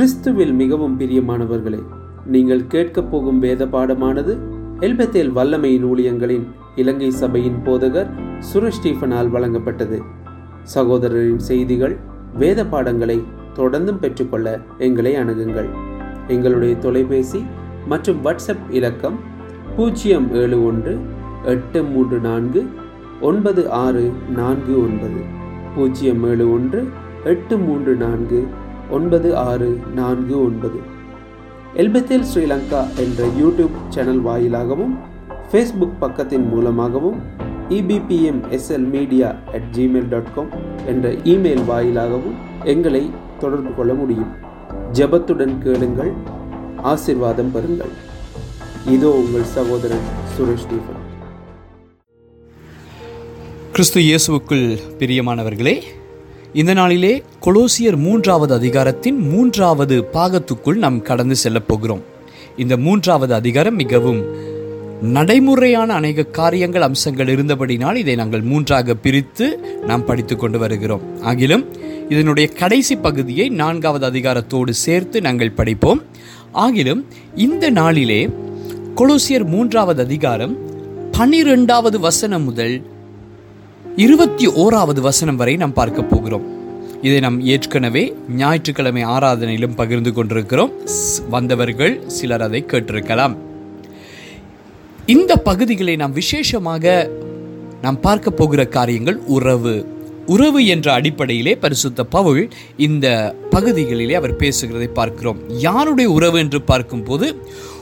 கிறிஸ்துவில் மிகவும் பிரியமானவர்களே நீங்கள் கேட்கப் போகும் வேத பாடமானது எல்பத்தேல் வல்லமையின் ஊழியங்களின் இலங்கை சபையின் போதகர் சுரேஷ் ஸ்டீஃபனால் வழங்கப்பட்டது. சகோதரரின் செய்திகள் வேத பாடங்களை தொடர்ந்தும் பெற்றுக்கொள்ள எங்களை அணுகுங்கள். எங்களுடைய தொலைபேசி மற்றும் வாட்ஸ்அப் இலக்கம் பூஜ்ஜியம் ஏழு ஒன்று எட்டு மூன்று நான்கு ஒன்பது ஆறு நான்கு ஒன்பது. பூஜ்ஜியம் ஏழு ஒன்று எட்டு மூன்று நான்கு ஒன்பது ஆறு நான்கு ஒன்பது. எல்பத்தில் ஸ்ரீலங்கா என்ற யூடியூப் சேனல் வாயிலாகவும் ஃபேஸ்புக் பக்கத்தின் மூலமாகவும் EPPM SL media at Gmail dot com என்ற இமெயில் வாயிலாகவும் எங்களை தொடர்பு கொள்ள முடியும். ஜெபத்துடன் கேளுங்கள் ஆசிர்வாதம் பெறுங்கள். இதோ உங்கள் சகோதரன் சுரேஷ் தீபன். கிறிஸ்து இயேசுவுக்குள் பிரியமானவர்களே இந்த நாளிலே கொலோசியர் மூன்றாவது அதிகாரத்தின் மூன்றாவது பாகத்துக்குள் நாம் கடந்து செல்லப் போகிறோம். இந்த மூன்றாவது அதிகாரம் மிகவும் நடைமுறையான அநேக காரியங்கள் அம்சங்கள் இருந்தபடினால் இதை நாங்கள் மூன்றாக பிரித்து நாம் படித்து கொண்டு வருகிறோம். ஆகிலும் இதனுடைய கடைசி பகுதியை நான்காவது அதிகாரத்தோடு சேர்த்து நாங்கள் படிப்போம். ஆகிலும் இந்த நாளிலே கொலோசியர் மூன்றாவது அதிகாரம் பனிரெண்டாவது வசனம் முதல் இருபத்தி ஓராவது வசனம் வரை நாம் பார்க்க போகிறோம். இதை நாம் ஏற்கனவே ஞாயிற்றுக்கிழமை ஆராதனையிலும் பகிர்ந்து கொண்டிருக்கிறோம். ஸ்- வந்தவர்கள் சிலர் அதை கேட்டிருக்கலாம். இந்த பகுதிகளை நாம் விசேஷமாக நாம் பார்க்க போகிற காரியங்கள் உறவு. உறவு என்ற அடிப்படையிலே பரிசுத்த பவுல் இந்த பகுதிகளிலே அவர் பேசுகிறதை பார்க்கிறோம். யாருடைய உறவு என்று பார்க்கும்போது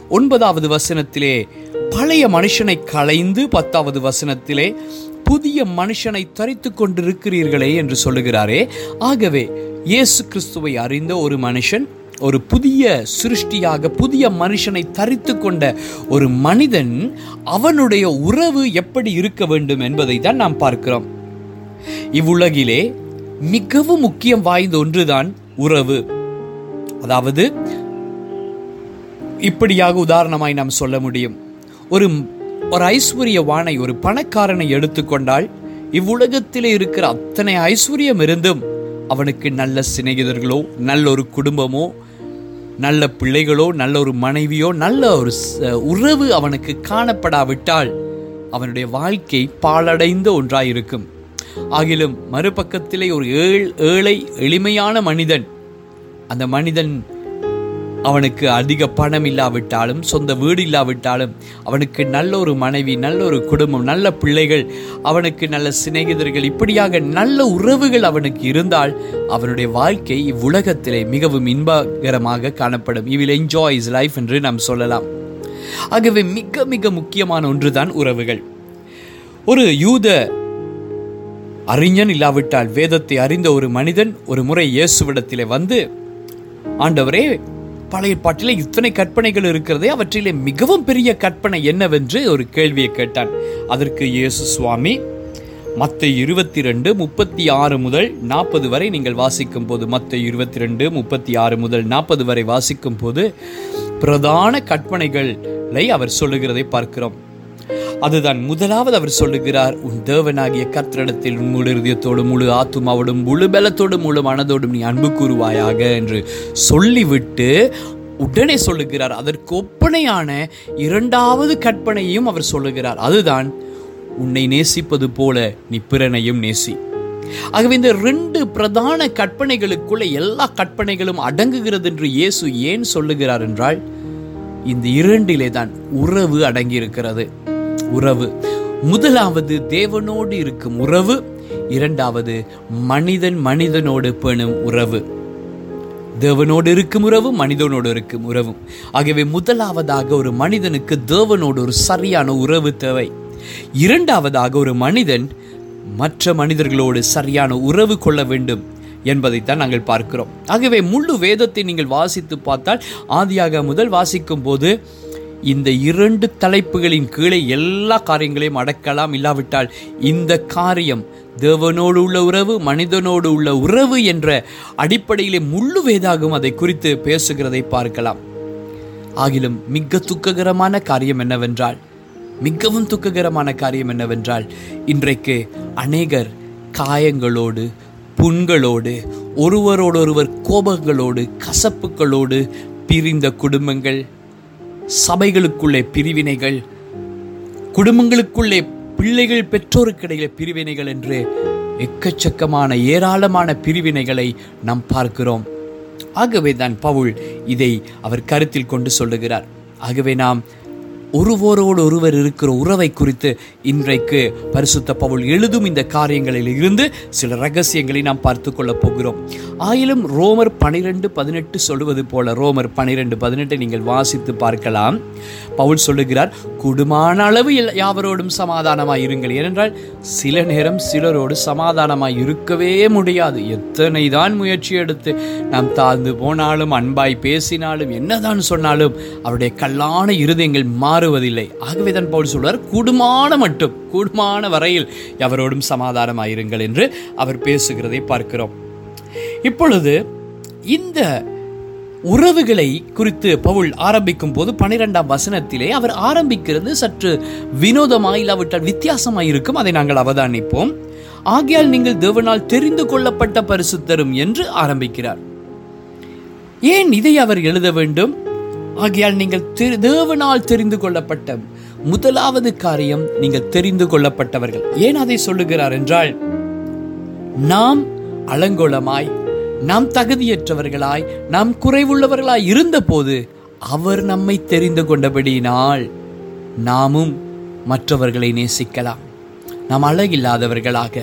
ஒன்பதாவது வசனத்திலே பழைய மனுஷனை களைந்து பத்தாவது வசனத்திலே புதிய மனுஷனை தரித்து கொண்டிருக்கிறீர்களே என்று சொல்லுகிறாரே. ஆகவே இயேசு கிறிஸ்துவை அறிந்த ஒரு மனுஷன் ஒரு புதிய சிருஷ்டியாக புதிய மனுஷனை தரித்து கொண்ட ஒரு மனிதன் அவனுடைய உறவு எப்படி இருக்க வேண்டும் என்பதை தான் நாம் பார்க்கிறோம். இவ்வுலகிலே மிகவும் முக்கியம் வாய்ந்த ஒன்றுதான் உறவு. அதாவது இப்படியாக உதாரணமாய் நாம் சொல்ல முடியும். ஒரு ஒரு ஐஸ்வர்யவானை ஒரு பணக்காரனை எடுத்துக்கொண்டால் இவ்வுலகத்தில் இருக்கிற அத்தனை ஐஸ்வர்யம் இருந்தும் அவனுக்கு நல்ல சிநேகிதர்களோ நல்ல ஒரு குடும்பமோ நல்ல பிள்ளைகளோ நல்ல ஒரு மனைவியோ நல்ல ஒரு ச- உறவு அவனுக்கு காணப்படாவிட்டால் அவனுடைய வாழ்க்கை பாழடைந்த ஒன்றாயிருக்கும். ஆகிலும் மறுபக்கத்திலே ஒரு ஏழ் ஏழை எளிமையான மனிதன் அந்த மனிதன் அவனுக்கு அதிக பணம் இல்லாவிட்டாலும் சொந்த வீடு இல்லாவிட்டாலும் அவனுக்கு நல்ல ஒரு மனைவி நல்ல ஒரு குடும்பம் நல்ல பிள்ளைகள் அவனுக்கு நல்ல சிநேகிதர்கள் இப்படியாக நல்ல உறவுகள் அவனுக்கு இருந்தால் அவனுடைய வாழ்க்கை இவ்வுலகத்திலே மிகவும் இன்பகரமாக காணப்படும். இவில் என்ஜாய் இஸ் லைஃப் என்று நாம் சொல்லலாம். ஆகவே மிக மிக முக்கியமான ஒன்றுதான் உறவுகள். ஒரு யூத அறிஞன் இல்லாவிட்டால் வேதத்தை அறிந்த ஒரு மனிதன் ஒரு முறை இயேசுவிடத்திலே வந்து ஆண்டவரே பழைய பாட்டிலே இத்தனை கற்பனைகள் இருக்கிறதே அவற்றிலே மிகவும் பெரிய கற்பனை என்னவென்று ஒரு கேள்வியை கேட்டான். அதற்கு இயேசு சுவாமி மத்த இருபத்தி ரெண்டு முப்பத்தி ஆறு முதல் நாற்பது வரை நீங்கள் வாசிக்கும் போது மத்த இருபத்தி ரெண்டு முப்பத்தி ஆறு முதல் நாற்பது வரை வாசிக்கும் போது பிரதான கற்பனைகளை அவர் சொல்லுகிறதை பார்க்கிறோம். அதுதான் முதலாவது அவர் சொல்லுகிறார் உன் தேவனாகிய கர்த்தரிடத்தில் உன் முழு இருதயத்தோடும் முழு ஆத்துமாவோடும் முழு பலத்தோடும் முழு மனதோடும் நீ அன்பு கூறுவாயாக என்று சொல்லிவிட்டு உடனே சொல்லுகிறார். அதற்கு ஒப்பனையான இரண்டாவது கற்பனையும் அவர் சொல்லுகிறார். அதுதான் உன்னை நேசிப்பது போல நீ பிறனையும் நேசி. ஆகவே இந்த ரெண்டு பிரதான கற்பனைகளுக்குள்ள எல்லா கற்பனைகளும் அடங்குகிறது என்று இயேசு ஏன் சொல்லுகிறார் என்றால் இந்த இரண்டிலே தான் உறவு அடங்கியிருக்கிறது. உறவு. முதலாவது தேவனோடு இருக்கும் உறவு இரண்டாவது மனிதன் மனிதனோடு பெணும் உறவு. தேவனோடு இருக்கும் உறவு மனிதனோடு இருக்கும் உறவு. ஆகவே முதலாவதாக ஒரு மனிதனுக்கு தேவனோடு ஒரு சரியான உறவு தேவை. இரண்டாவதாக ஒரு மனிதன் மற்ற மனிதர்களோடு சரியான உறவு கொள்ள வேண்டும் என்பதைத்தான் நாங்கள் பார்க்கிறோம். ஆகவே முழு வேதத்தை நீங்கள் வாசித்து பார்த்தால் ஆதியாக முதல் வாசிக்கும் போது இந்த இரண்டு தலைப்புகளின் கீழே எல்லா காரியங்களையும் அடக்கலாம் இல்லாவிட்டால் இந்த காரியம் தேவனோடு உள்ள உறவு மனிதனோடு உள்ள உறவு என்ற அடிப்படையிலே முழு வேதாகும் அதை குறித்து பேசுகிறதை பார்க்கலாம். ஆகிலும் மிக துக்ககரமான காரியம் என்னவென்றால் மிகவும் துக்ககரமான காரியம் என்னவென்றால் இன்றைக்கு அநேகர் காயங்களோடு புண்களோடு ஒருவரோடொருவர் கோபங்களோடு கசப்புகளோடு பிரிந்த குடும்பங்கள் சபைகளுக்குள்ளே பிரிவினைகள் குடும்பங்களுக்குள்ளே பிள்ளைகள் பெற்றோருக்கிடையில் பிரிவினைகள் என்று எக்கச்சக்கமான ஏராளமான பிரிவினைகளை நாம் பார்க்கிறோம். ஆகவே தான் பவுல் இதை அவர் கருத்தில் கொண்டு சொல்லுகிறார். ஆகவே நாம் ஒருவரோடு ஒருவர் இருக்கிற உறவை குறித்து இன்றைக்கு பரிசுத்த பவுல் எழுதும் இந்த காரியங்களில் இருந்து சில ரகசியங்களை நாம் பார்த்து கொள்ளப் போகிறோம். ஆயிலும் ரோமர் பனிரெண்டு பதினெட்டு சொல்லுவது போல ரோமர் பனிரெண்டு பதினெட்டை நீங்கள் வாசித்து பார்க்கலாம். பவுல் சொல்லுகிறார் குடுமான அளவு எல்- யாவரோடும் சமாதானமாக இருங்கள். ஏனென்றால் சில நேரம் சிலரோடு சமாதானமாக இருக்கவே முடியாது. எத்தனை தான் முயற்சி எடுத்து நாம் தாழ்ந்து போனாலும் அன்பாய் பேசினாலும் என்னதான் சொன்னாலும் அவருடைய கல்லான இருதயங்கள் மாறுவதில்லை. ஆகவே தான் பவுல் சொல்வார் கூடுமான மட்டும் கூடுமான வரையில் எவரோடும் சமாதானமாயிருங்கள் என்று அவர் பேசுகிறதை பார்க்கிறோம். இப்பொழுது இந்த உறவுகளை குறித்து பவுல் ஆரம்பிக்கும் போது பனிரெண்டாம் வசனத்திலே அவர் ஆரம்பிக்கிறது சற்று வினோதமாய் இல்லாவிட்டால் வித்தியாசமாய் இருக்கும். அதை நாங்கள் அவதானிப்போம். ஆகையால் நீங்கள் தேவனால் தெரிந்து கொள்ளப்பட்ட பரிசுத்தரும் என்று ஆரம்பிக்கிறார். ஏன் இதை அவர் எழுத வேண்டும்? ஆகையால் நீங்கள் தேவனால் தெரிந்து கொள்ளப்பட்ட முதலாவது காரியம் நீங்கள் தெரிந்து கொள்ளப்பட்டவர்கள். ஏன் அதை சொல்லுகிறார் என்றால் நாம் அலங்கோலமாய் நாம் தகுதியற்றவர்களாய் நாம் குறைவுள்ளவர்களாய் இருந்தபோது அவர் நம்மை தெரிந்து கொண்டபடியினால் நாமும் மற்றவர்களை நேசிக்கலாம். நாம் அழகில்லாதவர்களாக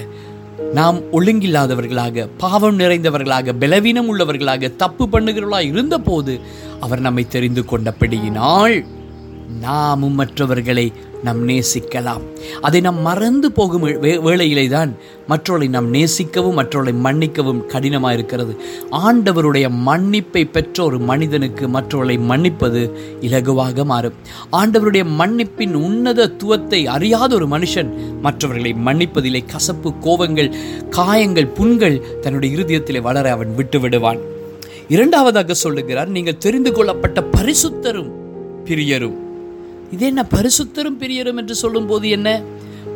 நாம் ஒழுங்கில்லாதவர்களாக பாவம் நிறைந்தவர்களாக பலவீனம் உள்ளவர்களாக தப்பு பண்ணுகிறவர்களாக இருந்தபோது அவர் நம்மை தெரிந்து கொண்டபடியினால் நாமும் மற்றவர்களை நாம் நேசிக்கலாம். அதை நாம் மறந்து போகும் வே- வேளையிலே தான் மற்றவர்களை நாம் நேசிக்கவும் மற்றவர்களை மன்னிக்கவும் கடினமாக இருக்கிறது ஆண்டவருடைய மன்னிப்பை பெற்ற ஒரு மனிதனுக்கு மற்றவர்களை மன்னிப்பது இலகுவாக மாறும். ஆண்டவருடைய மன்னிப்பின் உன்னத துவத்தை அறியாத ஒரு மனுஷன் மற்றவர்களை மன்னிப்பதிலே கசப்பு கோபங்கள் காயங்கள் புண்கள் தன்னுடைய இருதயத்திலே வளர அவன் விட்டுவிடுவான். இரண்டாவதாக சொல்லுகிறார் நீங்கள் தெரிந்து கொள்ளப்பட்ட பரிசுத்தரும் பிரியரும். இது என்ன? பரிசுத்தரும் பிரியரும் என்று சொல்லும்போது என்ன?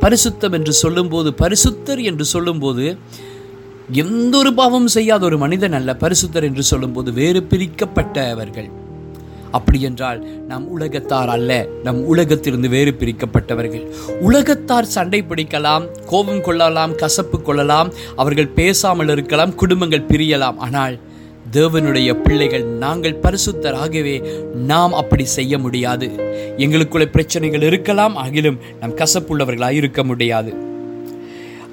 பரிசுத்தம் என்று சொல்லும்போது பரிசுத்தர் என்று சொல்லும்போது எந்த ஒரு பாவமும் செய்யாத ஒரு மனிதன் அல்ல பரிசுத்தர் என்று சொல்லும்போது வேறு பிரிக்கப்பட்டவர்கள். அப்படி என்றால் நம் உலகத்தார் அல்ல நம் உலகத்திலிருந்து வேறு பிரிக்கப்பட்டவர்கள். உலகத்தார் சண்டை பிடிக்கலாம் கோபம் கொள்ளலாம் கசப்பு கொள்ளலாம் அவர்கள் பேசாமல் இருக்கலாம் குடும்பங்கள் பிரியலாம். ஆனால் தேவனுடைய பிள்ளைகள் நாங்கள் பரிசுத்தராகவே நாம் அப்படி செய்ய முடியாது. எங்களுக்குள்ள பிரச்சனைகள் இருக்கலாம் ஆகிலும் நாம் கசப்புள்ளவர்களாக இருக்க முடியாது.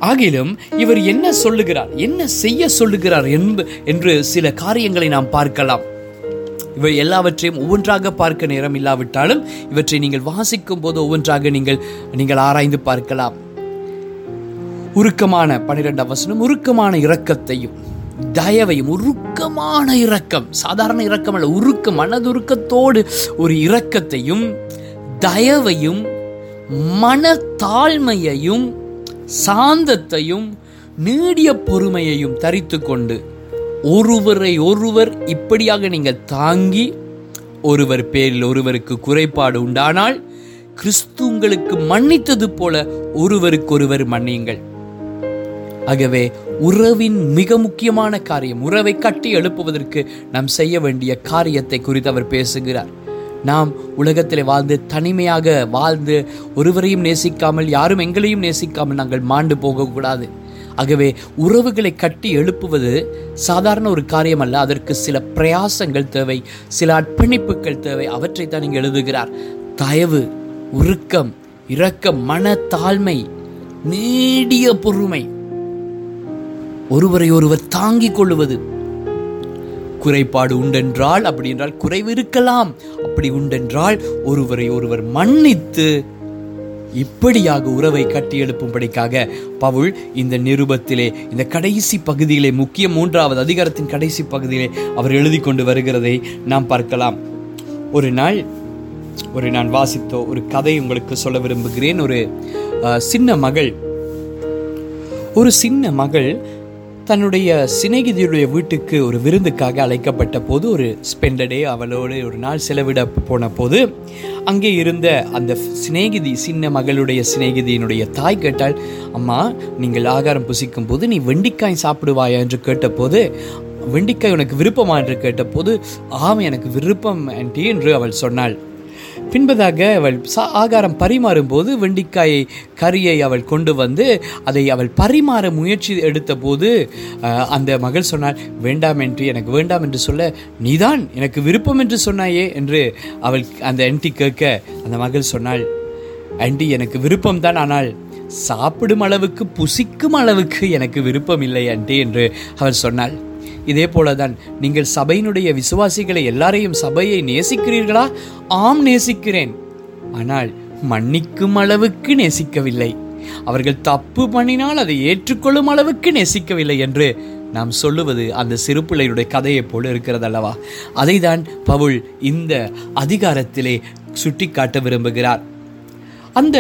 ஆகிலும் இவர் என்ன சொல்லுகிறார் என்ன செய்ய சொல்லுகிறார் என்ப என்று சில காரியங்களை நாம் பார்க்கலாம். இவை எல்லாவற்றையும் ஒவ்வொன்றாக பார்க்க நேரம் இல்லாவிட்டாலும் இவற்றை நீங்கள் வாசிக்கும் போது ஒவ்வொன்றாக நீங்கள் நீங்கள் ஆராய்ந்து பார்க்கலாம். உருக்கமான பனிரெண்டாம் வசனம் உருக்கமான இரக்கத்தையும். தயவையும் உருக்கமான இரக்கம் சாதாரண இரக்கம் அல்ல உருக்க மனதுருக்கத்தோடு ஒரு இரக்கத்தையும் தயவையும் மனத்தாழ்மையையும் சாந்தத்தையும் நீடிய பொறுமையையும் தரித்து கொண்டு ஒருவரை ஒருவர் இப்படியாக நீங்கள் தாங்கி ஒருவர் பேரில் ஒருவருக்கு குறைபாடு உண்டானால் கிறிஸ்து உங்களுக்கு மன்னித்தது போல ஒருவருக்கொருவர் மன்னியுங்கள். ஆகவே உறவின் மிக முக்கியமான காரியம் உறவை கட்டி எழுப்புவதற்கு நாம் செய்ய வேண்டிய காரியத்தை குறித்து அவர் பேசுகிறார். நாம் உலகத்தில் வாழ்ந்து தனிமையாக வாழ்ந்து ஒருவரையும் நேசிக்காமல் யாரும் எங்களையும் நேசிக்காமல் நாங்கள் மாண்டு போகக்கூடாது. ஆகவே உறவுகளை கட்டி எழுப்புவது சாதாரண ஒரு காரியம் அல்ல அதற்கு சில பிரயாசங்கள் தேவை சில அர்ப்பணிப்புகள் தேவை அவற்றை தான் இங்கே எழுதுகிறார். தயவு உருக்கம் இரக்கம் மன தாழ்மை நீடிய பொறுமை ஒருவரை ஒருவர் தாங்கிக் கொள்ளுவது. குறைபாடு உண்டென்றால் அப்படி என்றால் குறைவு இருக்கலாம். அப்படி உண்டென்றால் ஒருவரை ஒருவர் மன்னித்து இப்படியாக உறவை கட்டி எழுப்பும்படிக்காக பவுல் இந்த நிருபத்திலே இந்த கடைசி பகுதியிலே முக்கிய மூன்றாவது அதிகாரத்தின் கடைசி பகுதியிலே அவர் எழுதி கொண்டு வருகிறதை நாம் பார்க்கலாம். ஒரு நாள் ஒரு நான் வாசித்தோ ஒரு கதை உங்களுக்கு சொல்ல விரும்புகிறேன். ஒரு சின்ன மகள் ஒரு சின்ன மகள் தன்னுடைய சிநேகிதியுடைய வீட்டுக்கு ஒரு விருந்துக்காக அழைக்கப்பட்ட போது ஒரு ஸ்பெண்டடே அவளோடு ஒரு நாள் செலவிட போன போது அங்கே இருந்த அந்த சிநேகிதி சின்ன மகளுடைய சிநேகிதியினுடைய தாய் கேட்டால் அம்மா நீங்கள் ஆகாரம் புசிக்கும் போது நீ வெண்டிக்காய் சாப்பிடுவாயா? என்று கேட்டபோது வெண்டிக்காய் உனக்கு விருப்பமா? என்று கேட்டபோது ஆம் எனக்கு விருப்பம் ஆன்டி என்று அவள் சொன்னாள். பின்பதாக அவள் சா ஆகாரம் பரிமாறும்போது வெண்டிக்காயை கறியை அவள் கொண்டு வந்து அதை அவள் பரிமாற முயற்சி எடுத்தபோது அந்த மகள் சொன்னாள் வேண்டாம் என்று எனக்கு வேண்டாம் என்று சொல்ல நீதான் எனக்கு விருப்பம் என்று சொன்னாயே என்று அவள் அந்த ஆன்டி கேட்க அந்த மகள் சொன்னாள் ஆன்டி எனக்கு விருப்பம்தான் ஆனால் சாப்பிடும் அளவுக்கு புசிக்கும் அளவுக்கு எனக்கு விருப்பம் இல்லை ஆன்டி என்று அவள் சொன்னாள். இதே போலதான் நீங்கள் சபையினுடைய விசுவாசிகளை எல்லாரையும் சபையை நேசிக்கிறீர்களா? ஆம் நேசிக்கிறேன். ஆனால் மன்னிக்கும் அளவுக்கு நேசிக்கவில்லை. அவர்கள் தப்பு பண்ணினால் அதை ஏற்றுக்கொள்ளும் அளவுக்கு நேசிக்கவில்லை என்று நாம் சொல்லுவது அந்த சிறு பிள்ளையுடைய கதையைப் போல இருக்கிறது அல்லவா அதைதான் பவுல் இந்த அதிகாரத்திலே சுட்டிக்காட்ட விரும்புகிறார். அந்த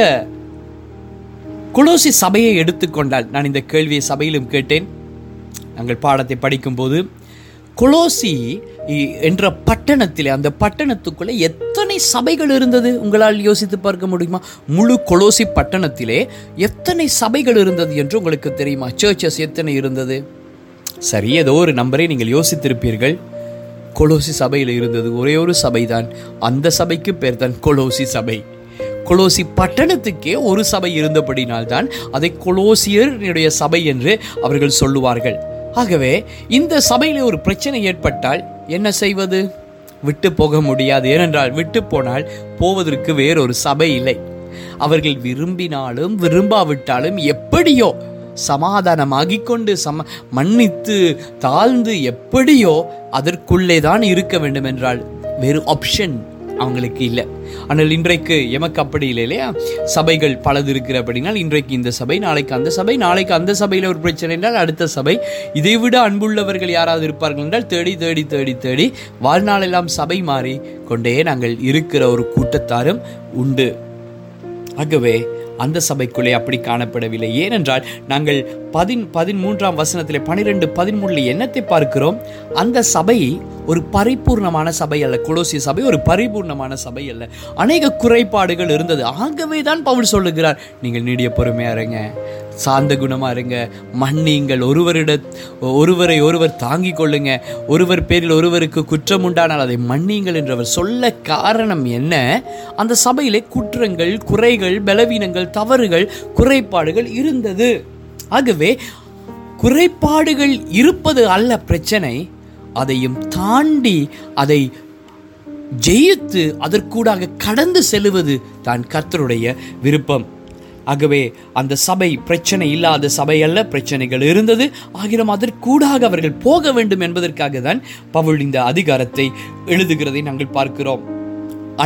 குலோசி சபையை எடுத்துக்கொண்டால் நான் இந்த கேள்வியை சபையிலும் கேட்டேன். நாங்கள் பாடத்தை படிக்கும்போது கொலோசி என்ற பட்டணத்தில் அந்த பட்டணத்துக்குள்ளே எத்தனை சபைகள் இருந்தது? உங்களால் யோசித்து பார்க்க முடியுமா? முழு கொலோசி பட்டணத்திலே எத்தனை சபைகள் இருந்தது என்று உங்களுக்கு தெரியுமா? சர்ச்சஸ் எத்தனை இருந்தது? சரி ஏதோ ஒரு நம்பரை நீங்கள் யோசித்திருப்பீர்கள். கொலோசி சபையில் இருந்தது ஒரே ஒரு சபை தான் அந்த சபைக்கு பேர் தான் கொலோசி சபை. கொலோசி பட்டணத்துக்கே ஒரு சபை இருந்தபடினால்தான் அதை கொலோசியருடைய சபை என்று அவர்கள் சொல்லுவார்கள். ஆகவே இந்த சபையில் ஒரு பிரச்சனை ஏற்பட்டால் என்ன செய்வது? விட்டு போக முடியாது. ஏனென்றால் விட்டு போனால் போவதற்கு வேறொரு சபை இல்லை. அவர்கள் விரும்பினாலும் விரும்பாவிட்டாலும் எப்படியோ சமாதானமாகிக் கொண்டு சம மன்னித்து தாழ்ந்து எப்படியோ அதற்குள்ளே தான் இருக்க வேண்டும் என்றால் வேறு ஆப்ஷன் அவங்களுக்கு இல்லை. ஆனால் இன்றைக்கு எமக்கு அப்படி இல்லை இல்லையா? சபைகள் பலது இருக்கிற அப்படின்னா இன்றைக்கு இந்த சபை நாளைக்கு அந்த சபை நாளைக்கு அந்த சபையில் ஒரு பிரச்சனை என்றால் அடுத்த சபை. இதைவிட அன்புள்ளவர்கள் யாராவது இருப்பார்கள் என்றால் தேடி தேடி தேடி தேடி வாழ்நாளெல்லாம் சபை மாறி கொண்டே நாங்கள் இருக்கிற ஒரு கூட்டத்தாரும் உண்டு. ஆகவே அந்த சபைக்குள்ளே அப்படி காணப்படவில்லை. ஏனென்றால் நாங்கள் பதின் பதிமூன்றாம் வசனத்திலே பனிரெண்டு பதிமூணில் என்னத்தை பார்க்கிறோம்? அந்த சபை ஒரு பரிபூர்ணமான சபை அல்ல. குலோசி சபை ஒரு பரிபூர்ணமான சபை அல்ல. அநேக குறைபாடுகள் இருந்தது. ஆகவே தான் பவுல் சொல்லுகிறார் நீங்கள் நீடிய பொறுமையா இருங்க. சாந்த குணமாக இருங்க. மன்னியுங்கள். ஒருவரிட ஒருவரை ஒருவர் தாங்கிக் கொள்ளுங்க. ஒருவர் பேரில் ஒருவருக்கு குற்றம் உண்டானால் அதை மன்னியுங்கள் என்றவர் சொல்ல காரணம் என்ன? அந்த சபையிலே குற்றங்கள் குறைகள் பலவீனங்கள் தவறுகள் குறைபாடுகள் இருந்தது. ஆகவே குறைபாடுகள் இருப்பது அல்ல பிரச்சனை. அதையும் தாண்டி அதை ஜெயித்து அதற்கூடாக கடந்து செல்லுவது தான் கர்த்தருடைய விருப்பம். ஆகவே அந்த சபை பிரச்சனை இல்லாத சபை அல்ல பிரச்சனைகள் இருந்தது. ஆகிலும் அதற்கூடாக அவர்கள் போக வேண்டும் என்பதற்காக தான் பவுல் இந்த அதிகாரத்தை எழுதுகிறதை நாங்கள் பார்க்கிறோம்.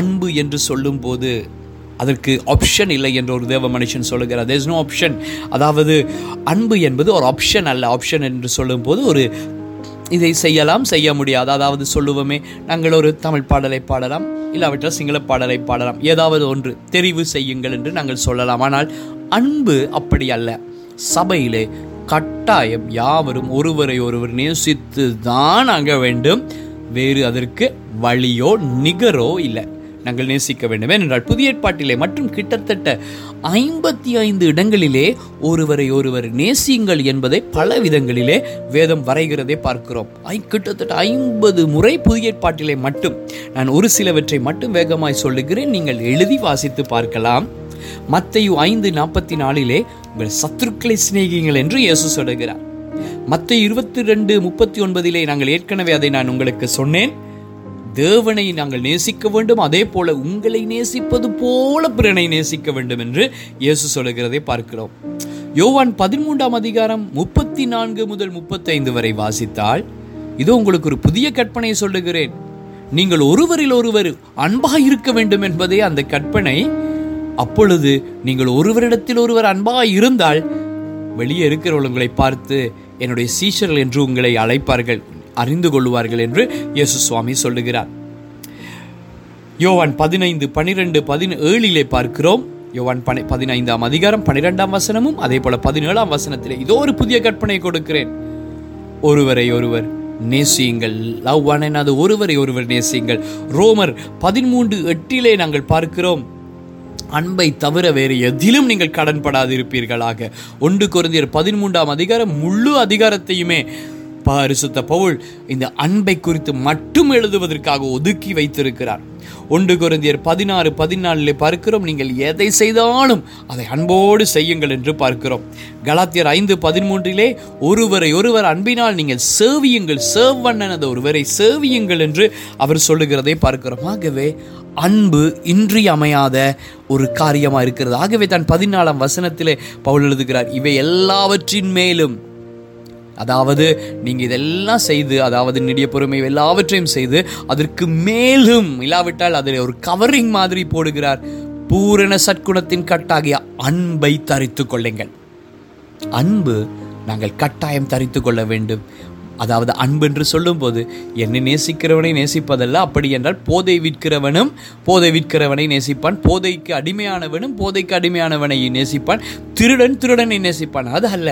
அன்பு என்று சொல்லும்போது அதற்கு ஆப்ஷன் இல்லை என்று ஒரு தேவ மனுஷன் சொல்லுகிறார். தேர் நோ ஆப்ஷன் அதாவது அன்பு என்பது ஒரு ஆப்ஷன் அல்ல. ஆப்ஷன் என்று சொல்லும்போது ஒரு இதை செய்யலாம் செய்ய முடியாது. அதாவது சொல்லுவோமே நாங்கள் ஒரு தமிழ் பாடலை பாடலாம் இல்லாவிட்டால் சிங்கள பாடலை பாடலாம். ஏதாவது ஒன்று தெரிவு செய்யுங்கள் என்று நாங்கள் சொல்லலாம். ஆனால் அன்பு அப்படி அல்ல. சபையிலே கட்டாயம் யாவரும் ஒருவரை ஒருவர் நேசித்து தான் ஆக வேண்டும். வேறு அதற்கு வழியோ நிகரோ இல்லை. நாங்கள் நேசிக்க வேண்டும். ஏனென்றால் புதிய ஏற்பாட்டிலே மற்றும் கிட்டத்தட்ட ஐம்பத்தி ஐந்து இடங்களிலே ஒருவரை ஒருவர் நேசியுங்கள் என்பதை பல விதங்களிலே வேதம் வரைகிறதை பார்க்கிறோம். ஐ கிட்டத்தட்ட ஐம்பது முறை புதிய ஏற்பாட்டிலே மட்டும் நான் ஒரு சிலவற்றை மட்டும் வேகமாய் சொல்லுகிறேன் நீங்கள் எழுதி வாசித்து பார்க்கலாம். மத்தையு ஐந்து நாற்பத்தி நாலிலே உங்கள் சத்துருக்களை சிநேகிங்கள் என்று இயேசு சொல்லுகிறார். மத்த இருபத்தி ரெண்டு முப்பத்தி ஒன்பதிலே நாங்கள் ஏற்கனவே அதை நான் உங்களுக்கு சொன்னேன். தேவனை நாங்கள் நேசிக்க வேண்டும். அதே போல உங்களை நேசிப்பது போல பிறனை நேசிக்க வேண்டும் என்று இயேசு சொல்லுகிறதை பார்க்கிறோம். யோவான் பதிமூன்றாம் அதிகாரம் முப்பத்தி நான்கு முதல் முப்பத்தைந்து வரை வாசித்தால் இதோ உங்களுக்கு ஒரு புதிய கற்பனை சொல்லுகிறேன். நீங்கள் ஒருவரில் ஒருவர் அன்பாக இருக்க வேண்டும் என்பதே அந்த கற்பனை. அப்பொழுது நீங்கள் ஒருவரிடத்தில் ஒருவர் அன்பாக இருந்தால் வெளியே இருக்கிறவள் உங்களை பார்த்து என்னுடைய சீஷர்கள் என்று உங்களை அழைப்பார்கள். அறிந்து கொள்வார்கள் என்று இயேசு சுவாமி சொல்லுகிறார். யோவான் பதினைந்து பனிரெண்டு பதினேழிலே பார்க்கிறோம். யோவான் பனி பதினைந்தாம் அதிகாரம் பனிரெண்டாம் வசனமும் அதே போல பதினேழாம் வசனத்திலே இதோ ஒரு புதிய கற்பனை கொடுக்கிறேன். ஒருவரை ஒருவர் நேசியுங்கள். லவ் ஒன் அது ஒருவரை ஒருவர் நேசியுங்கள். ரோமர் பதிமூன்று எட்டிலே நாங்கள் பார்க்கிறோம். அன்பை தவிர வேறு எதிலும் நீங்கள் கடன்படாதிருப்பீர்களாக. ஒன்று குறைந்தர் பதிமூன்றாம் அதிகாரம் முழு அதிகாரத்தையுமே பரிசுத்த பவுல் இந்த அன்பை குறித்து மட்டும் எழுதுவதற்காக ஒதுக்கி வைத்திருக்கிறார். ஒன்று குருந்தியர் பதினாறு பதினாலில் பார்க்கிறோம் நீங்கள் எதை செய்தாலும் அதை அன்போடு செய்யுங்கள் என்று பார்க்கிறோம். கலாத்தியர் ஐந்து பதிமூன்றிலே ஒருவரை ஒருவர் அன்பினால் நீங்கள் சேவியுங்கள் சேவண்ணனது ஒருவரை சேவியுங்கள் என்று அவர் சொல்லுகிறதை பார்க்கிறோம். ஆகவே அன்பு இன்றியமையாத ஒரு காரியமாக இருக்கிறது. ஆகவே தான் பதினாலாம் வசனத்திலே பவுல் எழுதுகிறார் இவை எல்லாவற்றின் மேலும் அதாவது நீங்கள் இதெல்லாம் செய்து அதாவது நெடிய பொறுமை எல்லாவற்றையும் செய்து அதற்கு மேலும் இல்லாவிட்டால் அதில் ஒரு கவரிங் மாதிரி போடுகிறார். பூரண சற்குணத்தின் கட்டாகிய அன்பை தரித்து கொள்ளுங்கள். அன்பு நாங்கள் கட்டாயம் தரித்து கொள்ள வேண்டும். அதாவது அன்பு என்று சொல்லும்போது என்னை நேசிக்கிறவனை நேசிப்பதல்ல அப்படி என்றால் போதை விற்கிறவனும் போதை விற்கிறவனை நேசிப்பான் போதைக்கு அடிமையானவனும் போதைக்கு அடிமையானவனை நேசிப்பான் திருடன் திருடனை நேசிப்பான். அது அல்ல.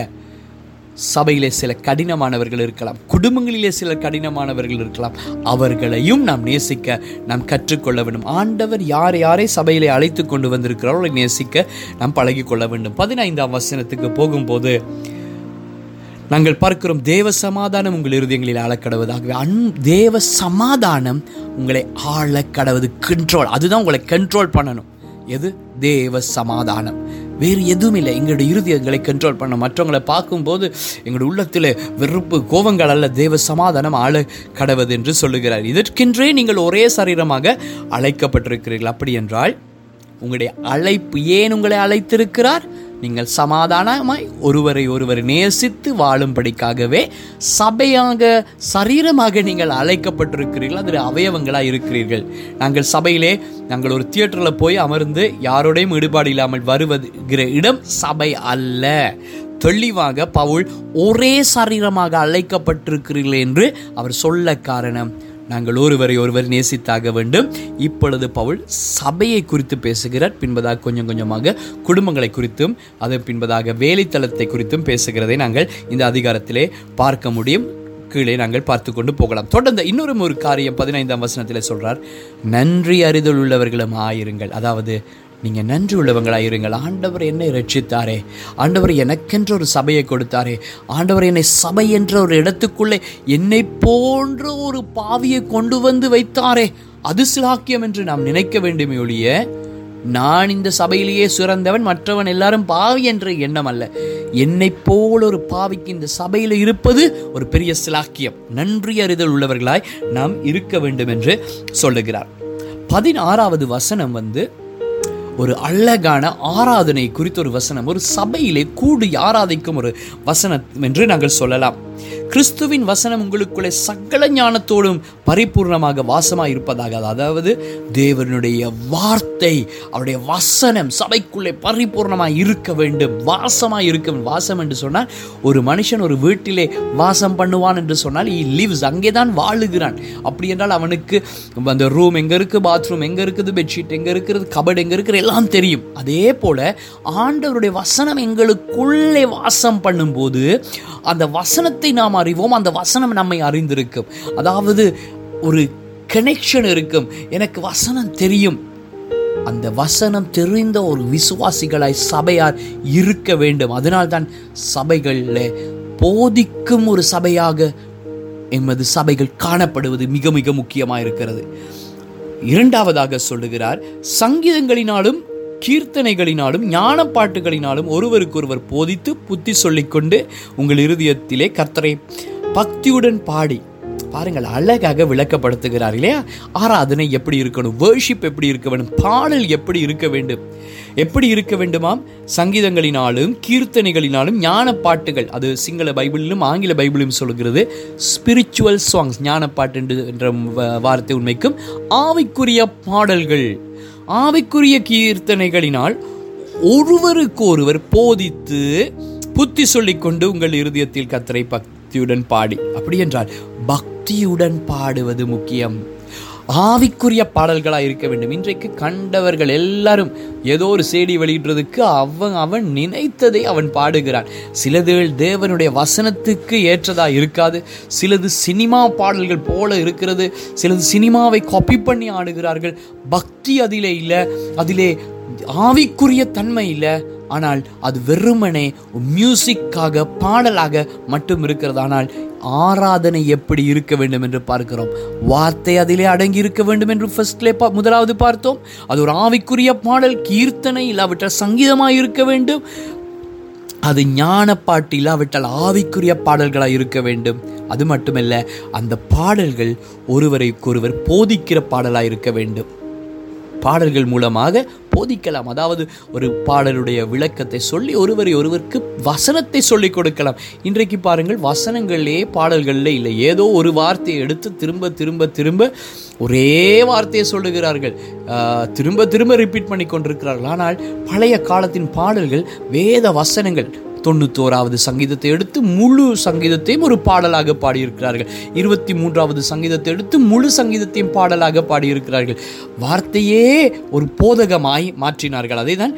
சபையிலே சில கடினமானவர்கள் இருக்கலாம். குடும்பங்களிலே சில கடினமானவர்கள் இருக்கலாம். அவர்களையும் நாம் நேசிக்க நாம் கற்றுக்கொள்ள வேண்டும். ஆண்டவர் யார் யாரை சபையிலே அழைத்து கொண்டு வந்திருக்கிறாரோ நேசிக்க நாம் பழகிக்கொள்ள வேண்டும். பதினைந்தாம் வசனத்துக்கு போகும்போது நாங்கள் பார்க்கிறோம் தேவ சமாதானம் உங்கள் இருதயங்களில் ஆளக்கடவுதாகவே அன் தேவ சமாதானம் உங்களை ஆளக்கடவுது கண்ட்ரோல் அதுதான் உங்களை கண்ட்ரோல் பண்ணணும். எது? தேவ சமாதானம். வேறு எதுவும் இல்லை எங்களுடைய இருதயங்களை கண்ட்ரோல் பண்ண மற்றவங்களை பார்க்கும்போது எங்களுடைய உள்ளத்தில் வெறுப்பு கோபங்கள் அல்ல தேவ சமாதானம் ஆள கடவது என்று சொல்லுகிறார். இதற்கென்றே நீங்கள் ஒரே சரீரமாக அழைக்கப்பட்டிருக்கிறீர்கள். அப்படி என்றால் உங்களுடைய அழைப்பு ஏன் உங்களை அழைத்திருக்கிறார்? நீங்கள் சமாதானமாய் ஒருவரை ஒருவர் நேசித்து வாழும்படிக்காகவே சபையாக சரீரமாக நீங்கள் அழைக்கப்பட்டிருக்கிறீர்கள். அதில் அவயவங்களாக இருக்கிறீர்கள். நாங்கள் சபையிலே நாங்கள் ஒரு தியேட்டரில் போய் அமர்ந்து யாரோடையும் ஈடுபாடு இல்லாமல் வருவதுகிற இடம் சபை அல்ல. தெளிவாக பவுல் ஒரே சரீரமாக அழைக்கப்பட்டிருக்கிறீர்கள் என்று அவர் சொல்ல காரணம். நாங்கள் ஒருவரை ஒருவர் நேசித்தாக வேண்டும். இப்பொழுது பவுல் சபையை குறித்து பேசுகிறார். பின்பதாக கொஞ்சம் கொஞ்சமாக குடும்பங்களை குறித்தும் அதன் பின்பதாக வேலைத்தளத்தை குறித்தும் பேசுகிறதை நாங்கள் இந்த அதிகாரத்திலே பார்க்க முடியும். கீழே நாங்கள் பார்த்து கொண்டு போகலாம். தொடர்ந்து இன்னொரு ஒரு காரியம் பதினைந்தாம் வசனத்தில் சொல்றார். நன்றி அறிதல் உள்ளவர்களும் ஆயிருங்கள் அதாவது நீங்கள் நன்றி உள்ளவங்களாக இருங்கள். ஆண்டவர் என்னை ரட்சித்தாரே. ஆண்டவர் எனக்கென்ற ஒரு சபையை கொடுத்தாரே. ஆண்டவர் என்னை சபை என்ற ஒரு இடத்துக்குள்ளே என்னை போன்ற ஒரு பாவியை கொண்டு வந்து வைத்தாரே. அது சிலாக்கியம் என்று நாம் நினைக்க வேண்டுமே ஒழிய நான் இந்த சபையிலேயே சிறந்தவன் மற்றவன் எல்லாரும் பாவி என்ற எண்ணம் அல்ல. என்னை போல ஒரு பாவிக்கு இந்த சபையில் இருப்பது ஒரு பெரிய சிலாக்கியம். நன்றி அறிதல் உள்ளவர்களாய் நாம் இருக்க வேண்டும் என்று சொல்லுகிறார். பதினாறாவது வசனம் வந்து ஒரு அழகான ஆராதனை குறித்த ஒரு வசனம் ஒரு சபையிலே கூடி ஆராதிக்கும் ஒரு வசனம் என்று நாங்கள் சொல்லலாம். கிறிஸ்துவின் வசனம் உங்களுக்குள்ளே சகல ஞானத்தோடும் பரிபூர்ணமாக வாசமாக இருப்பதாக அதாவது தேவனுடைய வார்த்தை அவருடைய வசனம் சபைக்குள்ளே பரிபூர்ணமாக இருக்க வேண்டும் வாசமாக இருக்க வாசம் என்று சொன்னால் ஒரு மனுஷன் ஒரு வீட்டிலே வாசம் பண்ணுவான் என்று சொன்னால் ஈ லிவ்ஸ் அங்கே தான் வாழுகிறான். அப்படி என்றால் அவனுக்கு அந்த ரூம் எங்கே இருக்குது பாத்ரூம் எங்கே இருக்குது பெட்ஷீட் எங்கே இருக்கிறது கபட் எங்கே இருக்கிறது எல்லாம் தெரியும். அதே போல ஆண்டவருடைய வசனம் எங்களுக்குள்ளே வாசம் பண்ணும்போது அந்த வசனத்தை நாம் அறிவோம் அந்த வசனம் நம்மை அறிந்திருக்கும். அதாவது ஒரு கனெக்ஷன் இருக்கும். எனக்கு வசனம் தெரியும். அந்த வசனம் தெரிந்த ஒரு விசுவாசிகளாய் சபையார் இருக்க வேண்டும். அதனால்தான் சபைகளில் போதிக்கும் ஒரு சபையாக எமது சபைகள் காணப்படுவது மிக மிக முக்கியமாக இருக்கிறது இரண்டாவதாக சொல்லுகிறார் சங்கீதங்களினாலும் கீர்த்தனைகளினாலும் ஞான பாட்டுகளினாலும் ஒருவருக்கொருவர் போதித்து புத்தி சொல்லிக்கொண்டு உங்கள் இருதயத்திலே கர்த்தரை பக்தியுடன் பாடி பாருங்கள் அழகாக விளக்கப்படுத்துகிறார் இல்லையா? ஆராதனை எப்படி இருக்கணும்? வேர்ஷிப் எப்படி இருக்க வேண்டும்? பாடல் எப்படி இருக்க வேண்டும்? எப்படி இருக்க வேண்டுமாம்? சங்கீதங்களினாலும் கீர்த்தனைகளினாலும் ஞான பாட்டுகள் அது சிங்கள பைபிளிலும் ஆங்கில பைபிளிலும் சொல்கிறது ஸ்பிரிச்சுவல் சாங்ஸ் ஞான பாட்டு என்ற வார்த்தை உண்மைக்கும் ஆவிக்குரிய பாடல்கள். ஆவிக்குரிய கீர்த்தனைகளினால் ஒருவருக்கொருவர் போதித்து புத்தி சொல்லிக்கொண்டு உங்கள் இருதயத்தில் கத்தரை பக்தியுடன் பாடி. அப்படி என்றால் பக்தியுடன் பாடுவது முக்கியம். ஆவிக்குரிய பாடல்களாக இருக்க வேண்டும். இன்றைக்கு கண்டவர்கள் எல்லாரும் ஏதோ ஒரு செய்தி வெளியிடுறதுக்கு அவன் அவன் நினைத்ததை அவன் பாடுகிறான். சிலது தேவனுடைய வசனத்துக்கு ஏற்றதாக இருக்காது. சிலது சினிமா பாடல்கள் போல இருக்கிறது. சிலது சினிமாவை காப்பி பண்ணி ஆடுகிறார்கள். பக்தி அதிலே இல்லை. அதிலே ஆவிக்குரிய தன்மை இல்லை. ஆனால் அது வெறுமனே மியூசிக்காக பாடலாக மட்டும் இருக்கிறது. ஆனால் ஆராதனை எப்படி இருக்க வேண்டும் என்று பார்க்கிறோம். வார்த்தை அதிலே அடங்கி இருக்க வேண்டும் என்று ஃபர்ஸ்ட்லே பா முதலாவது பார்த்தோம். அது ஒரு ஆவிக்குரிய பாடல் கீர்த்தனை இல்லாவிட்டால் சங்கீதமாக இருக்க வேண்டும். அது ஞான பாட்டு இல்லாவிட்டால் ஆவிக்குரிய பாடல்களாக இருக்க வேண்டும். அது மட்டுமல்ல அந்த பாடல்கள் ஒருவரைக்கொருவர் போதிக்கிற பாடலாக இருக்க வேண்டும். பாடல்கள் மூலமாக போதிக்கலாம். அதாவது ஒரு பாடலுடைய விளக்கத்தை சொல்லி ஒருவரை ஒருவருக்கு வசனத்தை சொல்லிக் கொடுக்கலாம். இன்றைக்கு பாருங்கள் வசனங்களே பாடல்களில் இல்லை. ஏதோ ஒரு வார்த்தையை எடுத்து திரும்ப திரும்ப திரும்ப ஒரே வார்த்தையை சொல்லுகிறார்கள். திரும்ப திரும்ப ரிப்பீட் பண்ணி கொண்டிருக்கிறார்கள். ஆனால் பழைய காலத்தின் பாடல்கள் வேத வசனங்கள் தொண்ணூத்தோராவது சங்கீதத்தை எடுத்து முழு சங்கீதத்தையும் ஒரு பாடலாக பாடியிருக்கிறார்கள். இருபத்தி மூன்றாவது சங்கீதத்தை எடுத்து முழு சங்கீதத்தையும் பாடலாக பாடியிருக்கிறார்கள். வார்த்தையே ஒரு போதகமாய் மாற்றினார்கள். அதை தான்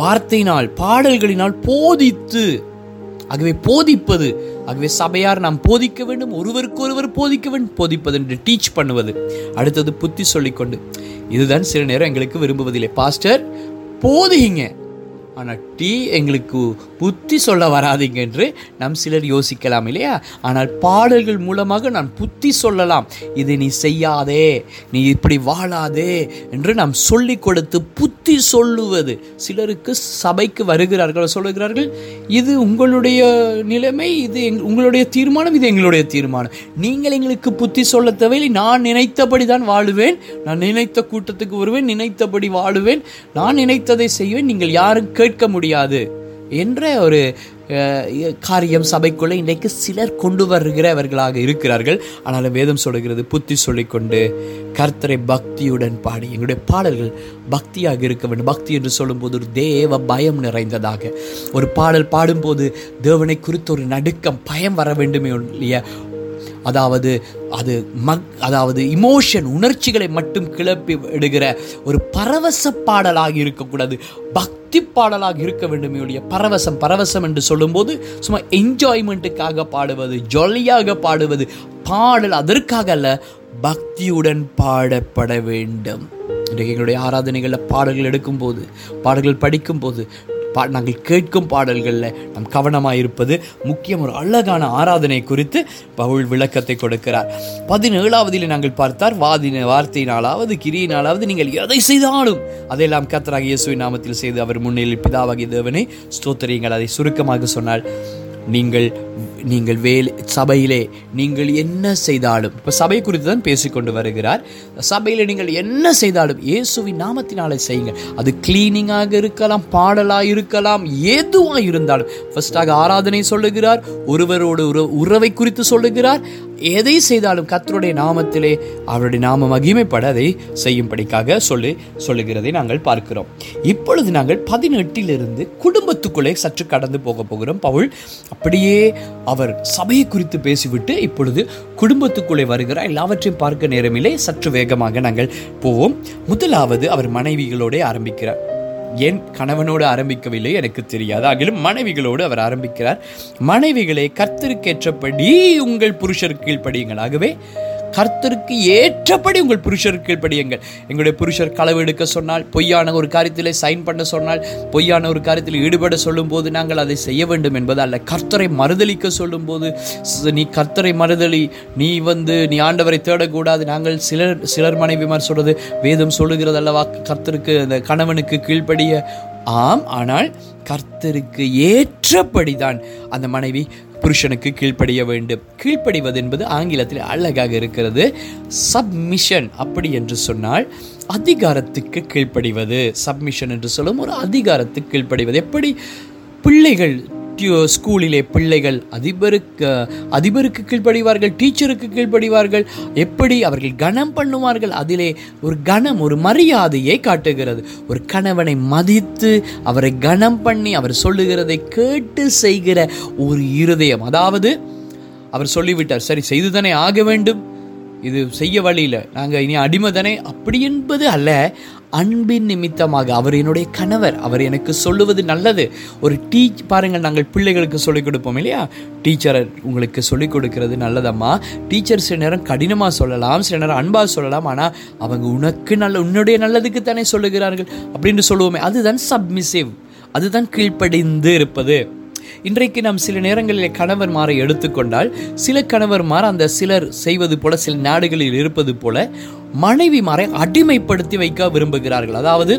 வார்த்தையினால் பாடல்களினால் போதித்து ஆகவே போதிப்பது ஆகவே சபையார் நாம் போதிக்க வேண்டும் ஒருவருக்கு ஒருவர் போதிக்க வேண்டும் போதிப்பது என்று டீச் பண்ணுவது. அடுத்தது புத்தி சொல்லிக்கொண்டு. இதுதான் சில நேரம் எங்களுக்கு விரும்புவதில்லை. பாஸ்டர் போதிங்க ஆனால் டீ எங்களுக்கு புத்தி சொல்ல வராதீங்க என்று நம் சிலர் யோசிக்கலாம் இல்லையா? ஆனால் பாடல்கள் மூலமாக நான் புத்தி சொல்லலாம். இதை நீ செய்யாதே நீ இப்படி வாழாதே என்று நாம் சொல்லி கொடுத்து புத்தி சொல்லுவது. சிலருக்கு சபைக்கு வருகிறார்கள் சொல்லுகிறார்கள் இது உங்களுடைய நிலைமை இது எங் உங்களுடைய தீர்மானம் இது எங்களுடைய தீர்மானம். நீங்கள் எங்களுக்கு புத்தி சொல்ல தேவையில்லை. நான் நினைத்தபடி தான் வாழுவேன். நான் நினைத்த கூட்டத்துக்கு வருவேன் நினைத்தபடி வாழுவேன். நான் நினைத்ததை செய்வேன். நீங்கள் யாரும் கேட்க முடியாது என்ற ஒரு காரியம் சபைக்குள்ளே இன்றைக்கு சிலர் கொண்டு வருகிறவர்களாக இருக்கிறார்கள். ஆனாலும் வேதம் சொல்கிறது புத்தி சொல்லிக்கொண்டு கர்த்தரை பக்தியுடன் பாடி எங்களுடைய பாடல்கள் பக்தியாக இருக்க வேண்டும். பக்தி என்று சொல்லும்போது ஒரு தேவ பயம் நிறைந்ததாக. ஒரு பாடல் பாடும்போது தேவனை குறித்து ஒரு நடுக்கம் பயம் வர வேண்டுமே இல்லையா அதாவது அது மக் அதாவது இமோஷன் உணர்ச்சிகளை மட்டும் கிளப்பி விடுகிற ஒரு பரவச பாடலாக இருக்கக்கூடாது. பக்தி பாடலாக இருக்க வேண்டும் ஒழிய பரவசம். பரவசம் என்று சொல்லும்போது சும்மா என்ஜாய்மெண்ட்டுக்காக பாடுவது ஜாலியாக பாடுவது பாடல் அதற்காக அல்ல பக்தியுடன் பாடப்பட வேண்டும். இன்றைக்கு எங்களுடைய ஆராதனைகளில் பாடல்கள் எடுக்கும்போது பாடல்கள் படிக்கும்போது பா நாங்கள் கேட்கும் பாடல்களில் நாம் கவனமாக இருப்பது முக்கியம். ஒரு அழகான ஆராதனை குறித்து பவுல் விளக்கத்தை கொடுக்கிறார். பதினேழாவதில் நாங்கள் பார்த்தார் வாதின வார்த்தையினாலாவது கிரியினாலாவது நீங்கள் எதை செய்தாலும் அதையெல்லாம் கத்தராக இயேசுவின் நாமத்தில் செய்து அவர் முன்னிலையில் பிதாவாகிய தேவனை ஸ்தோத்திரியங்கள். அதை சுருக்கமாக சொன்னால் நீங்கள் நீங்கள் வேலை சபையிலே நீங்கள் என்ன செய்தாலும் இப்போ சபை குறித்து தான் பேசிக்கொண்டு வருகிறார். சபையில் நீங்கள் என்ன செய்தாலும் இயேசுவின் நாமத்தினாலே செய்யுங்கள். அது கிளீனிங்காக இருக்கலாம் பாடலாக இருக்கலாம் எதுவாக இருந்தாலும். ஃபர்ஸ்டாக ஆராதனை சொல்லுகிறார் ஒருவரோட உற உறவை குறித்து சொல்லுகிறார். எதை செய்தாலும் கத்தருடைய நாமத்திலே அவருடைய நாம மகிமைப்பட அதை செய்யும்படிக்காக சொல்லி சொல்லுகிறதை நாங்கள் பார்க்கிறோம். இப்பொழுது நாங்கள் பதினெட்டிலிருந்து குடும்பத்துக்குள்ளே சற்று கடந்து போக போகிறோம். பவுல் அப்படியே அவர் சபையை குறித்து பேசிவிட்டு இப்பொழுது குடும்பத்துக்குள்ளே வருகிறார். எல்லாவற்றையும் பார்க்க நேரமில்லை. சற்று வேகமாக நாங்கள் போவோம். முதலாவது அவர் மனைவிகளோட ஆரம்பிக்கிறார். ஏன் கணவனோடு ஆரம்பிக்கவில்லை எனக்கு தெரியாது. ஆகிலும் மனைவிகளோடு அவர் ஆரம்பிக்கிறார். மனைவிகளை கர்த்தருக்கேற்றபடி உங்கள் புருஷருக்கு கீழ்ப்படியுங்கள். ஆகவே கர்த்தருக்கு ஏற்றபடி உங்கள் புருஷருக்கு படியுங்கள் எங்களுடைய புருஷர் களவு எடுக்க சொன்னால் பொய்யான ஒரு காரியத்திலே சைன் பண்ண சொன்னால் பொய்யான ஒரு காரியத்தில் ஈடுபட சொல்லும்போது நாங்கள் அதை செய்ய வேண்டும் என்பது அல்ல. கர்த்தரை மறுதளிக்க சொல்லும்போது நீ கர்த்தரை மறுதளி நீ வந்து நீ ஆண்டவரை தேடக்கூடாது. நாங்கள் சிலர் சிலர் மனைவிமார் சொல்றது வேதம் சொல்லுகிறது அல்லவா? கர்த்தருக்கு அந்த கணவனுக்கு கீழ்ப்படிய. ஆம் ஆனால் கர்த்தருக்கு ஏற்றபடிதான். அந்த மனைவி புருஷனுக்கு கீழ்ப்படிய வேண்டும். கீழ்ப்படிவது என்பது ஆங்கிலத்தில் அழகாக இருக்கிறது. சப்மிஷன் அப்படி என்று சொன்னால் அதிகாரத்துக்கு கீழ்ப்படிவது. சப்மிஷன் என்று சொல்லும் ஒரு அதிகாரத்துக்கு கீழ்ப்படிவது. எப்படி? பிள்ளைகள் ஸ்கூலிலே பிள்ளைகள் அதிபருக்கு அதிபருக்கு கீழ்ப்படிவார்கள் டீச்சருக்கு கீழ்ப்படிவார்கள். எப்படி அவர்கள் கனம் பண்ணுவார்கள்? அதிலே ஒரு கனம் ஒரு மரியாதையை காட்டுகிறது. ஒரு கணவனை மதித்து அவரை கனம் பண்ணி அவர் சொல்லுகிறதை கேட்டு செய்கிற ஒரு இருதயம். அதாவது அவர் சொல்லிவிட்டார் சரி செய்துதானே ஆக வேண்டும். இது செய்ய வழியில நாங்கள் இனி அடிமை தானே அப்படி என்பது அல்ல. அன்பின் நிமித்தமாக அவர் என்னுடைய கணவர். அவர் எனக்கு சொல்லுவது நல்லது. ஒரு டீச் பாருங்கள் நாங்கள் பிள்ளைகளுக்கு சொல்லிக் கொடுப்போம் இல்லையா? டீச்சர் உங்களுக்கு சொல்லிக் கொடுக்கிறது நல்லதம்மா. டீச்சர் சில நேரம் கடினமாக சொல்லலாம் சில நேரம் அன்பாக சொல்லலாம் ஆனால் அவங்க உனக்கு நல்ல உன்னுடைய நல்லதுக்கு தானே சொல்லுகிறார்கள் அப்படின்னு சொல்லுவோமே. அதுதான் சப்மிசிவ் அதுதான் கீழ்ப்படிந்து இருப்பது. இன்றைக்கு நாம் சில நேரங்களில் கணவர்மாரை எடுத்துக்கொண்டால் சில கணவர்மார் அந்த சிலர் செய்வது போல சில நாடுகளில் இருப்பது போல மனைவிமாரை அடிமைப்படுத்தி வைக்க விரும்புகிறார்கள். அதாவது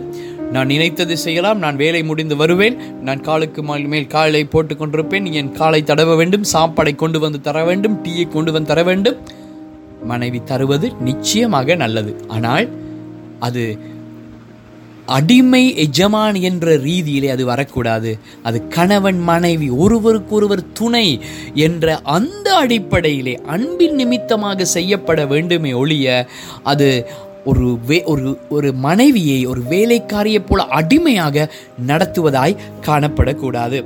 நான் நினைத்தது செய்யலாம் நான் வேலை முடிந்து வருவேன் நான் காலுக்கு மேல் மேல் காலை போட்டுக்கொண்டிருப்பேன் என் காலை தடவ வேண்டும் சாப்பாடை கொண்டு வந்து தர வேண்டும் டீயை கொண்டு வந்து தர வேண்டும். மனைவி தருவது நிச்சயமாக நல்லது. ஆனால் அது அடிமை எஜமான் என்ற ரீதியிலே அது வரக்கூடாது. அது கணவன் மனைவி ஒருவருக்கொருவர் துணை என்ற அந்த அடிப்படையிலே அன்பின் நிமித்தமாக செய்யப்பட வேண்டுமே ஒழிய அது ஒரு வே ஒரு ஒரு மனைவியை ஒரு வேலைக்காரியை போல அடிமையாக நடத்துவதாய் காணப்படக்கூடாது.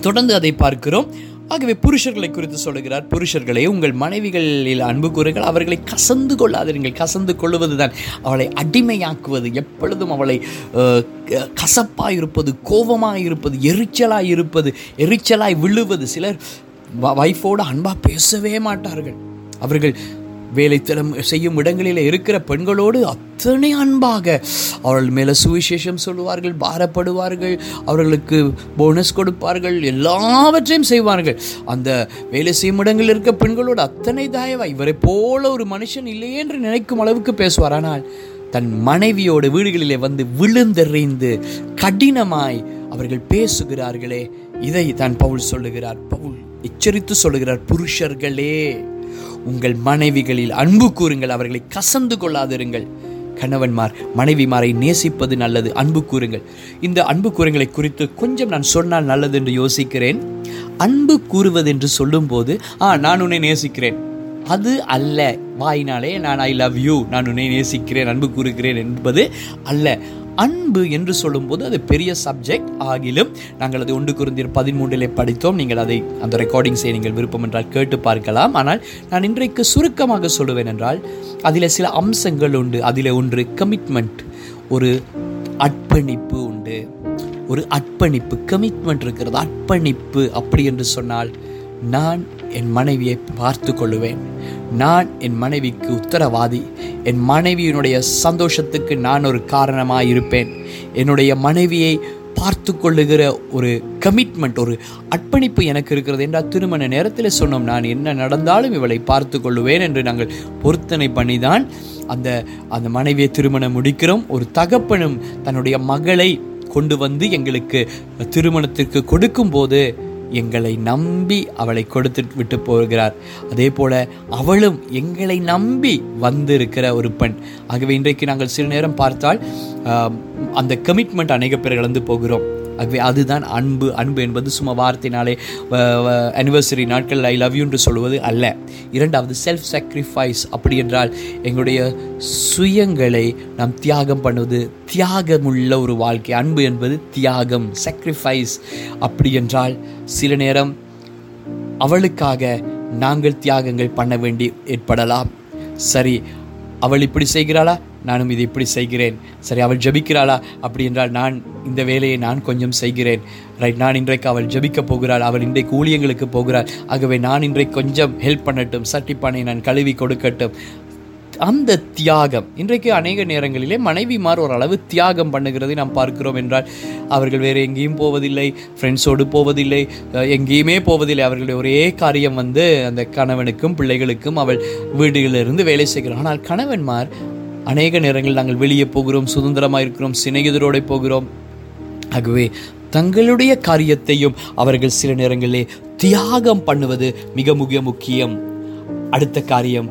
தொடர்ந்து அதை பார்க்கிறோம். ஆகவே புருஷர்களை குறித்து சொல்கிறார் புருஷர்களே உங்கள் மனைவிகளில் அன்பு கூறுகள் அவர்களை கசந்து கொள்ளாதீர்கள். கசந்து கொள்வதுதான் அவளை அடிமையாக்குவது. எப்பொழுதும் அவளை கசப்பாக இருப்பது கோபமாக இருப்பது எரிச்சலாக இருப்பது எரிச்சலாய் விழுவது. சிலர் வைஃபோடு அன்பாக பேசவே மாட்டார்கள். அவர்கள் வேலைத்தளம் செய்யும் இடங்களில் இருக்கிற பெண்களோடு அத்தனை அன்பாக அவர்கள் மேலே சுவிசேஷம் சொல்லுவார்கள் பாரப்படுவார்கள் அவர்களுக்கு போனஸ் கொடுப்பார்கள் எல்லாவற்றையும் செய்வார்கள். அந்த வேலை செய்யும் இடங்களில் இருக்க பெண்களோடு அத்தனை தயவா இவரை போல ஒரு மனுஷன் இல்லையே என்று நினைக்கும் அளவுக்கு பேசுவார். ஆனால் தன் மனைவியோட வீடுகளிலே வந்து விழுந்தெறிந்து கடினமாய் அவர்கள் பேசுகிறார்களே இதை தான் பவுல் சொல்லுகிறார். பவுல் எச்சரித்து சொல்லுகிறார் புருஷர்களே உங்கள் மனைவிகளில் அன்பு கூறுங்கள் அவர்களை கசந்து கொள்ளாதிருங்கள். கணவன்மார் மனைவிமாரை நேசிப்பது நல்லது அன்பு கூறுங்கள். இந்த அன்பு கூறுங்களை குறித்து கொஞ்சம் நான் சொன்னால் நல்லது என்று யோசிக்கிறேன். அன்பு கூறுவது என்று சொல்லும்போது ஆ நான் உன்னை நேசிக்கிறேன். அது அல்ல வாயினாலே நான் ஐ லவ் யூ நான் உன்னை நேசிக்கிறேன் அன்பு கூறுகிறேன் என்பது அல்ல. அன்பு என்று சொல்லும்போது அது பெரிய சப்ஜெக்ட் ஆகிலும் நாங்கள் அதை ஒன்று குருந்தியர் பதிமூன்றிலே படித்தோம். நீங்கள் அதை அந்த ரெக்கார்டிங்ஸை நீங்கள் விருப்பம் என்றால் கேட்டு பார்க்கலாம். ஆனால் நான் இன்றைக்கு சுருக்கமாக சொல்லுவேன் என்றால் அதில் சில அம்சங்கள் உண்டு. அதில் ஒன்று கமிட்மெண்ட் ஒரு அர்ப்பணிப்பு உண்டு. ஒரு அர்ப்பணிப்பு கமிட்மெண்ட் இருக்கிறது. அர்ப்பணிப்பு அப்படி என்று சொன்னால் நான் என் மனைவியை பார்த்து கொள்ளுவேன். நான் என் மனைவிக்கு உத்தரவாதி. என் மனைவியினுடைய சந்தோஷத்துக்கு நான் ஒரு காரணமாக இருப்பேன் என்னுடைய மனைவியை பார்த்து கொள்ளுகிற ஒரு கமிட்மெண்ட் ஒரு அர்ப்பணிப்பு எனக்கு இருக்கிறது என்றால் திருமண நேரத்தில் சொன்னோம் நான் என்ன நடந்தாலும் இவளை பார்த்து கொள்ளுவேன் என்று நாங்கள் பொருத்தனை பண்ணி தான் அந்த அந்த மனைவியை திருமணம் முடிக்கிறோம். ஒரு தகப்பனும் தன்னுடைய மகளை கொண்டு வந்து எங்களுக்கு திருமணத்திற்கு கொடுக்கும்போது எங்களை நம்பி அவளை கொடுத்து விட்டு போகிறார். அதே போல அவளும் எங்களை நம்பி வந்திருக்கிற ஒரு பெண். ஆகவே இன்றைக்கு நாங்கள் சில நேரம் பார்த்தால் அந்த கமிட்மெண்ட் அநேக பேர் இழந்து போகிறோம். ஆகவே அதுதான் அன்பு. அன்பு என்பது சும்மா வார்த்தையினாலே அனிவர்சரி நாட்கள் ஐ லவ் என்று சொல்வது அல்ல. இரண்டாவது செல்ஃப் சாக்ரிஃபைஸ் அப்படி என்றால் எங்களுடைய சுயங்களை நாம் தியாகம் பண்ணுவது தியாகமுள்ள ஒரு வாழ்க்கை. அன்பு என்பது தியாகம் சாக்ரிஃபைஸ் அப்படி என்றால் சில நேரம் அவளுக்காக நாங்கள் தியாகங்கள் பண்ண வேண்டி ஏற்படலாம். சரி அவள் இப்படி செய்கிறாளா? நானும் இதை இப்படி செய்கிறேன். சரி அவள் ஜபிக்கிறாளா? அப்படி என்றால் நான் இந்த வேலையை நான் கொஞ்சம் செய்கிறேன். ரைட் நான் இன்றைக்கு அவள் ஜபிக்க போகிறாள். அவள் இன்றைக்கு ஊழியங்களுக்கு போகிறாள். ஆகவே நான் இன்றைக்கு கொஞ்சம் ஹெல்ப் பண்ணட்டும். சட்டிப்பானை நான் கழுவி கொடுக்கட்டும். அந்த தியாகம் இன்றைக்கு அநேக நேரங்களிலே மனைவிமார் ஓரளவு தியாகம் பண்ணுகிறதை நாம் பார்க்கிறோம் என்றால் அவர்கள் வேறு எங்கேயும் போவதில்லை ஃப்ரெண்ட்ஸோடு போவதில்லை எங்கேயுமே போவதில்லை. அவர்களுடைய ஒரே காரியம் வந்து அந்த கணவனுக்கும் பிள்ளைகளுக்கும் அவள் வீடுகளிலிருந்து வேலை செய்கிறார் ஆனால் கணவன்மார் அநேக நேரங்களில் நாங்கள் வெளியே போகிறோம் சுதந்திரமாக இருக்கிறோம் சிநேகிதரோடு போகிறோம். ஆகவே தங்களுடைய காரியத்தையும் அவர்கள் சில நேரங்களிலே தியாகம் பண்ணுவது மிக மிக முக்கியம். அடுத்த காரியம்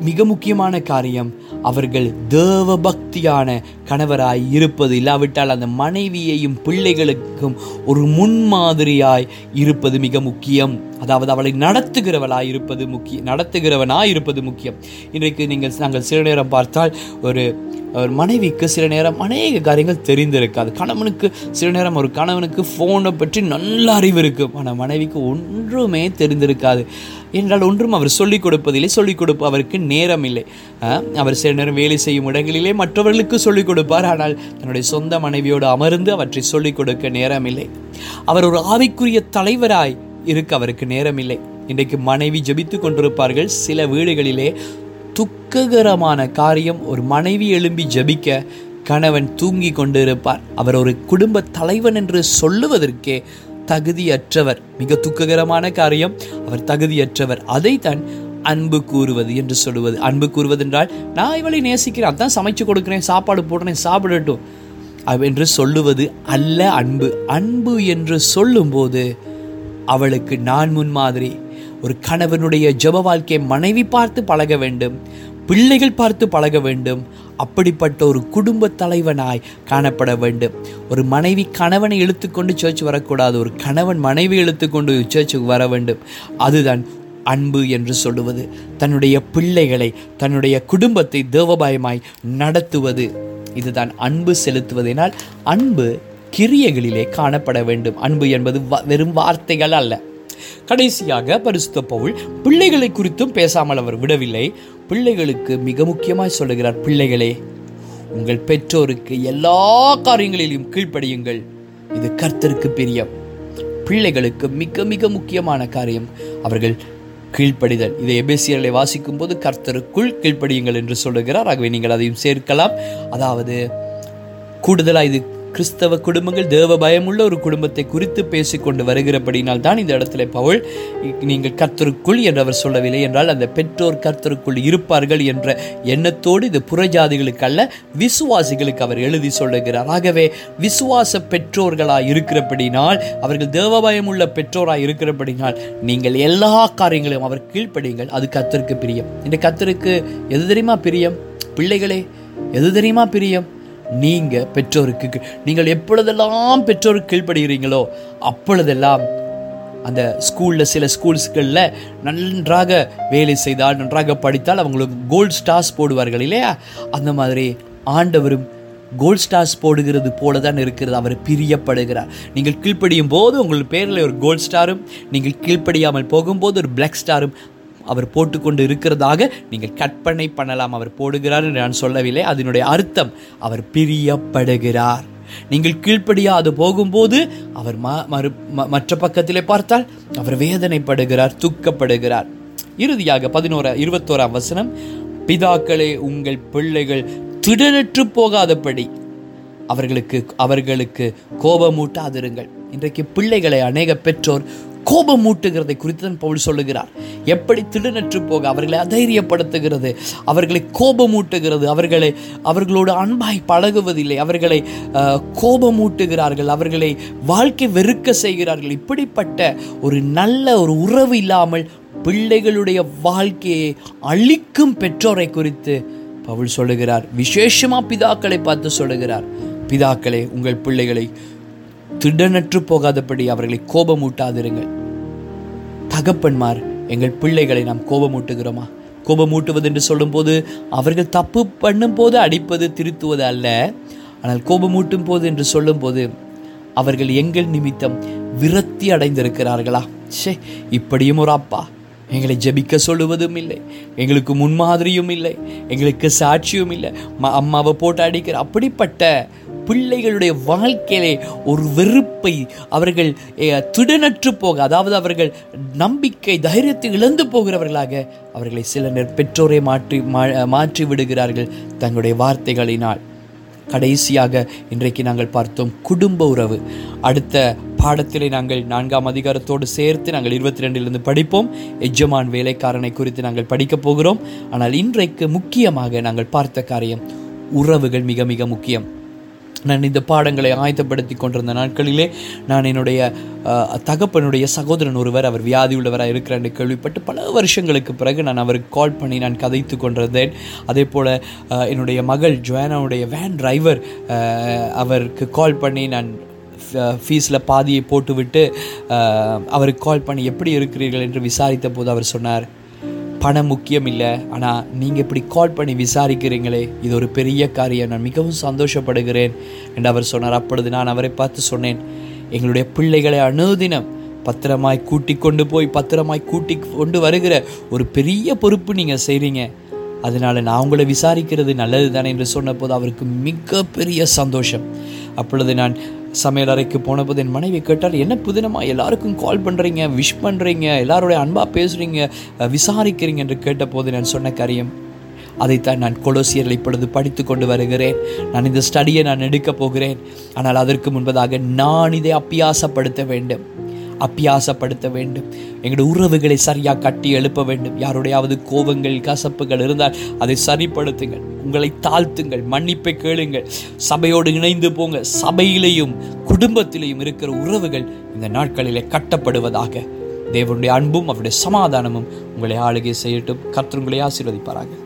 மிக- முக்கியமான காரியம் அவர்கள் தேவ பக்தியான கணவராய் இருப்பது. இல்லாவிட்டால் அந்த மனைவியையும் பிள்ளைகளுக்கும் ஒரு முன்மாதிரியாய் இருப்பது மிக முக்கியம். அதாவது அவளை நடத்துகிறவளாய் இருப்பது முக்கியம் நடத்துகிறவனாய் இருப்பது முக்கியம். இன்றைக்கு நீங்கள் நாங்கள் சில நேரம் பார்த்தால் ஒரு ஒரு மனைவிக்கு சில நேரம் அநேக காரியங்கள் தெரிந்திருக்காது. கணவனுக்கு சில நேரம் ஒரு கணவனுக்கு ஃபோனை பற்றி நல்ல அறிவு இருக்கும். ஆனால் மனைவிக்கு ஒன்றுமே தெரிந்திருக்காது. என்றால் ஒன்றும் அவர் சொல்லிக் கொடுப்பதில்லை சொல்லிக் கொடுப்ப அவருக்கு நேரம் இல்லை அவர் சில நேரம் வேலை செய்யும் இடங்களிலே மற்றவர்களுக்கு சொல்லிக் கொடுப்பார் ஆனால் தன்னுடைய சொந்த மனைவியோடு அமர்ந்து அவற்றை சொல்லிக் கொடுக்க நேரம் இல்லை அவர் ஒரு ஆவிக்குரிய தலைவராய் இருக்க அவருக்கு நேரம் இல்லை இன்றைக்கு மனைவி ஜபித்துக் கொண்டிருப்பார்கள் சில வீடுகளிலே துக்ககரமான காரியம் ஒரு மனைவி எழும்பி ஜெபிக்க கணவன் தூங்கி கொண்டிருப்பார். அவர் ஒரு குடும்ப தலைவன் என்று சொல்லுவதற்கே தகுதியற்றவர். மிக துக்ககரமான காரியம். அவர் தகுதியற்றவர். அதைத்தான் அன்பு கூறுவது என்று சொல்லுவது. அன்பு கூறுவது என்றால் நான் இவளை நேசிக்கிறேன். அதான் சமைச்சு கொடுக்குறேன். சாப்பாடு போடுறேன். சாப்பிடட்டும். என்று சொல்லுவது அல்ல அன்பு. அன்பு என்று சொல்லும்போது அவளுக்கு நான் முன் மாதிரி ஒரு கணவனுடைய ஜெப வாழ்க்கையை மனைவி பார்த்து பழக வேண்டும். பிள்ளைகள் பார்த்து பழக வேண்டும். அப்படிப்பட்ட ஒரு குடும்ப தலைவனாய் காணப்பட வேண்டும். ஒரு மனைவி கணவனை இழுத்துக்கொண்டு சர்ச் வரக்கூடாது. ஒரு கணவன் மனைவி இழுத்துக்கொண்டு சர்ச்சுக்கு வர வேண்டும். அதுதான் அன்பு என்று சொல்லுவது. தன்னுடைய பிள்ளைகளை தன்னுடைய குடும்பத்தை தேவபாயமாய் நடத்துவது. இதுதான் அன்பு செலுத்துவதனால் அன்பு கிரியைகளிலே காணப்பட வேண்டும். அன்பு என்பது வ- வெறும் வார்த்தைகள் அல்ல. கடைசியாக பரிசுத்த பவுல் பிள்ளைகளை குறித்தும் பேசாமல் அவர் விடவில்லை. பிள்ளைகளுக்கு மிக முக்கியமாய் சொல்லுகிறார் பிள்ளைகளே உங்கள் பெற்றோருக்கு எல்லா காரியங்களிலும் கீழ்ப்படியுங்கள். இது கர்த்தருக்கு பிரியம். பிள்ளைகளுக்கு மிக மிக முக்கியமான காரியம் அவர்கள் கீழ்ப்படிதல். இதை எபேசியர்களை வாசிக்கும் போது கர்த்தருக்குள் கீழ்ப்படியுங்கள் என்று சொல்லுகிறார். ஆகவே நீங்கள் அதையும் சேர்க்கலாம். அதாவது கூடுதலாக இது கிறிஸ்தவ குடும்பங்கள் தேவ பயமுள்ள ஒரு குடும்பத்தை குறித்து பேசிக்கொண்டு வருகிறபடினால் தான் இந்த இடத்துல பவுல் நீங்கள் கர்த்தருக்குள் என்று அவர் சொல்லவில்லை என்றால் அந்த பெற்றோர் கர்த்தருக்குள் இருப்பார்கள் என்ற எண்ணத்தோடு இது புறஜாதிகளுக்கு அல்ல விசுவாசிகளுக்கு அவர் எழுதி சொல்லுகிறார். ஆகவே விசுவாச பெற்றோர்களாய் இருக்கிறபடினால் அவர்கள் தேவ பயமுள்ள பெற்றோராய் இருக்கிறபடினால் நீங்கள் எல்லா காரியங்களையும் அவர் கீழ்ப்படியுங்கள். அது கத்தருக்கு பிரியம். இந்த கத்தருக்கு எது தெரியுமா பிரியம்? பிள்ளைகளே எது தெரியுமா பிரியம்? நீங்கள் பெற்றோருக்கு நீங்கள் எப்பொழுதெல்லாம் பெற்றோருக்கு கீழ்ப்படுகிறீங்களோ அப்பொழுதெல்லாம் அந்த ஸ்கூலில் சில ஸ்கூல்ஸ்களில் நன்றாக வேலை செய்தால் நன்றாக படித்தால் அவங்களுக்கு கோல்ட் ஸ்டார்ஸ் போடுவார்கள் இல்லையா? அந்த மாதிரி ஆண்டவரும் கோல்ட் ஸ்டார்ஸ் போடுகிறது போல தான் இருக்கிறது. அவர் பிரியப்படுகிறார். நீங்கள் கீழ்ப்படியும் போது உங்கள் பேரில் ஒரு கோல்ட் ஸ்டாரும் நீங்கள் கீழ்ப்படியாமல் போகும்போது ஒரு பிளாக் ஸ்டாரும் அவர் போட்டுக்கொண்டு இருக்கிறதாக நீங்கள் கற்பனை பண்ணலாம். அவர் போடுகிறார் என்று நான் சொல்லவில்லை. அதனுடைய அர்த்தம் அவர் பிரியப்படுகிறார். நீங்கள் கீழ்ப்படியாது போகும்போது அவர் ம- மறு ம- மற்ற பக்கத்திலே பார்த்தால் அவர் வேதனைப்படுகிறார் துக்கப்படுகிறார். இறுதியாக பதினோரா இருபத்தோராம் வசனம் பிதாக்களே உங்கள் பிள்ளைகள் திடனற்று போகாதபடி அவர்களுக்கு அவர்களுக்கு கோபமூட்டாதிருங்கள். இன்றைக்கு பிள்ளைகளை அநேக பெற்றோர் கோபமூட்டுகிறதை குறித்து தான் பவுல் சொல்லுகிறார். எப்படி திடுநற்று போக அவர்களை அதைரியப்படுத்துகிறது அவர்களை கோபமூட்டுகிறது அவர்களை அவர்களோடு அன்பாய் பழகுவதில்லை அவர்களை கோபம் கோபமூட்டுகிறார்கள் அவர்களை வாழ்க்கை வெறுக்க செய்கிறார்கள். இப்படிப்பட்ட ஒரு நல்ல ஒரு உறவு இல்லாமல் பிள்ளைகளுடைய வாழ்க்கையை அழிக்கும் பெற்றோரை குறித்து பவுல் சொல்லுகிறார். விசேஷமா பிதாக்களை பார்த்து சொல்லுகிறார். பிதாக்களே உங்கள் பிள்ளைகளை திடனற்று போகாதபடி அவர்களை கோபமூட்டாதிருங்கள். தகப்பன்மார் எங்கள் பிள்ளைகளை நாம் கோபமூட்டுகிறோமா? கோபமூட்டுவது என்று சொல்லும்போது அவர்கள் தப்பு பண்ணும்போது அடிப்பது திருத்துவது அல்ல. ஆனால் கோபமூட்டும் போது என்று சொல்லும்போது அவர்கள் எங்கள் நிமித்தம் விரக்தி அடைந்திருக்கிறார்களா? ஷே இப்படியும் ஒரு அப்பா. எங்களை ஜெபிக்க சொல்லுவதும் இல்லை. எங்களுக்கு முன்மாதிரியும் இல்லை. எங்களுக்கு சாட்சியும் இல்லை. அம்மாவை போட்டு அடிக்கிற அப்படிப்பட்ட பிள்ளைகளுடைய வாழ்க்கையிலே ஒரு வெறுப்பை அவர்கள் திடனற்று போக அதாவது அவர்கள் நம்பிக்கை தைரியத்தை இழந்து போகிறவர்களாக அவர்களை சில நேர் பெற்றோரை மாற்றி மா- மாற்றி விடுகிறார்கள் தங்களுடைய வார்த்தைகளினால். கடைசியாக இன்றைக்கு நாங்கள் பார்த்தோம் குடும்ப உறவு. அடுத்த பாடத்திலே நாங்கள் நான்காம் அதிகாரத்தோடு சேர்த்து நாங்கள் இருபத்தி ரெண்டிலிருந்து படிப்போம். எஜமான் வேலைக்காரனை குறித்து நாங்கள் படிக்கப் போகிறோம். ஆனால் இன்றைக்கு முக்கியமாக நாங்கள் பார்த்த காரியம் உறவுகள் மிக மிக முக்கியம். நான் இந்த பாடங்களை ஆயத்தப்படுத்தி கொண்டிருந்த நாட்களிலே நான் என்னுடைய தகப்பனுடைய சகோதரன் ஒருவர் அவர் வியாதி உள்ளவராக இருக்கிறார் என்று கேள்விப்பட்டு பல வருஷங்களுக்கு பிறகு நான் அவருக்கு கால் பண்ணி நான் கதைத்து கொண்டிருந்தேன். அதே போல் என்னுடைய மகள் ஜோயானாவுடைய வேன் டிரைவர் அவருக்கு கால் பண்ணி நான் ஃபீஸில் பாதியை போட்டுவிட்டு அவருக்கு கால் பண்ணி எப்படி இருக்கிறீர்கள்? என்று விசாரித்த போது அவர் சொன்னார் பணம் முக்கியம் இல்லை ஆனால் நீங்கள் இப்படி கால் பண்ணி விசாரிக்கிறீங்களே இது ஒரு பெரிய காரியம். நான் மிகவும் சந்தோஷப்படுகிறேன். என்று அவர் சொன்னார். அப்பொழுது நான் அவரை பார்த்து சொன்னேன் எங்களுடைய பிள்ளைகளை அணுதினம் பத்திரமாய் கூட்டி கொண்டு போய் பத்திரமாய் கூட்டி கொண்டு வருகிற ஒரு பெரிய பொறுப்பு நீங்கள் செய்கிறீங்க அதனால் நான் உங்களை விசாரிக்கிறது நல்லது தானே என்று சொன்னபோது அவருக்கு மிகப்பெரிய சந்தோஷம். அப்பொழுது நான் சமையல் அறைக்கு போனபோது என் மனைவி கேட்டால் என்ன புதினமா எல்லாருக்கும் கால் பண்ணுறீங்க விஷ் பண்ணுறீங்க எல்லாருடைய அன்பாக பேசுகிறீங்க விசாரிக்கிறீங்க? என்று கேட்டபோது நான் சொன்ன காரியம் அதைத்தான் நான் கொலோசியர்கள் இப்பொழுது படித்து கொண்டு வருகிறேன். நான் இந்த ஸ்டடியை நான் எடுக்கப் போகிறேன். ஆனால் அதற்கு முன்பதாக நான் இதை அப்பியாசப்படுத்த வேண்டும். அப்பியாசப்படுத்த வேண்டும். எங்களுடைய உறவுகளை சரியாக கட்டி எழுப்ப வேண்டும். யாருடையாவது கோபங்கள் கசப்புகள் இருந்தால் அதை சரிப்படுத்துங்கள். உங்களை தாழ்த்துங்கள் மன்னிப்பை கேளுங்கள். சபையோடு இணைந்து போங்க. சபையிலேயும் குடும்பத்திலேயும் இருக்கிற உறவுகள் இந்த நாட்களிலே கட்டப்படுவதாக தேவனுடைய அன்பும் அவருடைய சமாதானமும் உங்களை ஆளுகை செய்யட்டும். கர்த்தர் உங்களை ஆசீர்வதிப்பாராக.